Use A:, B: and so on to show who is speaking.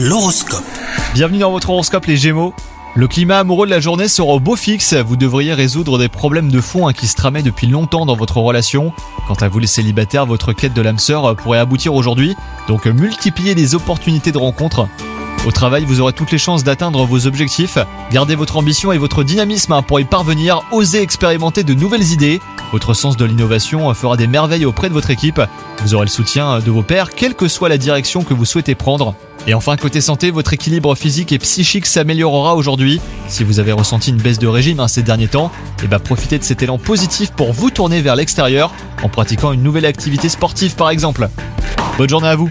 A: L'horoscope.
B: Bienvenue dans votre horoscope les Gémeaux. Le climat amoureux de la journée sera au beau fixe, vous devriez résoudre des problèmes de fond hein, qui se tramaient depuis longtemps dans votre relation. Quant à vous les célibataires, votre quête de l'âme sœur pourrait aboutir aujourd'hui, donc multipliez les opportunités de rencontre. Au travail, vous aurez toutes les chances d'atteindre vos objectifs. Gardez votre ambition et votre dynamisme hein, pour y parvenir, osez expérimenter de nouvelles idées. Votre sens de l'innovation fera des merveilles auprès de votre équipe. Vous aurez le soutien de vos pairs, quelle que soit la direction que vous souhaitez prendre. Et enfin, côté santé, votre équilibre physique et psychique s'améliorera aujourd'hui. Si vous avez ressenti une baisse de régime hein, ces derniers temps, et bah profitez de cet élan positif pour vous tourner vers l'extérieur en pratiquant une nouvelle activité sportive par exemple. Bonne journée à vous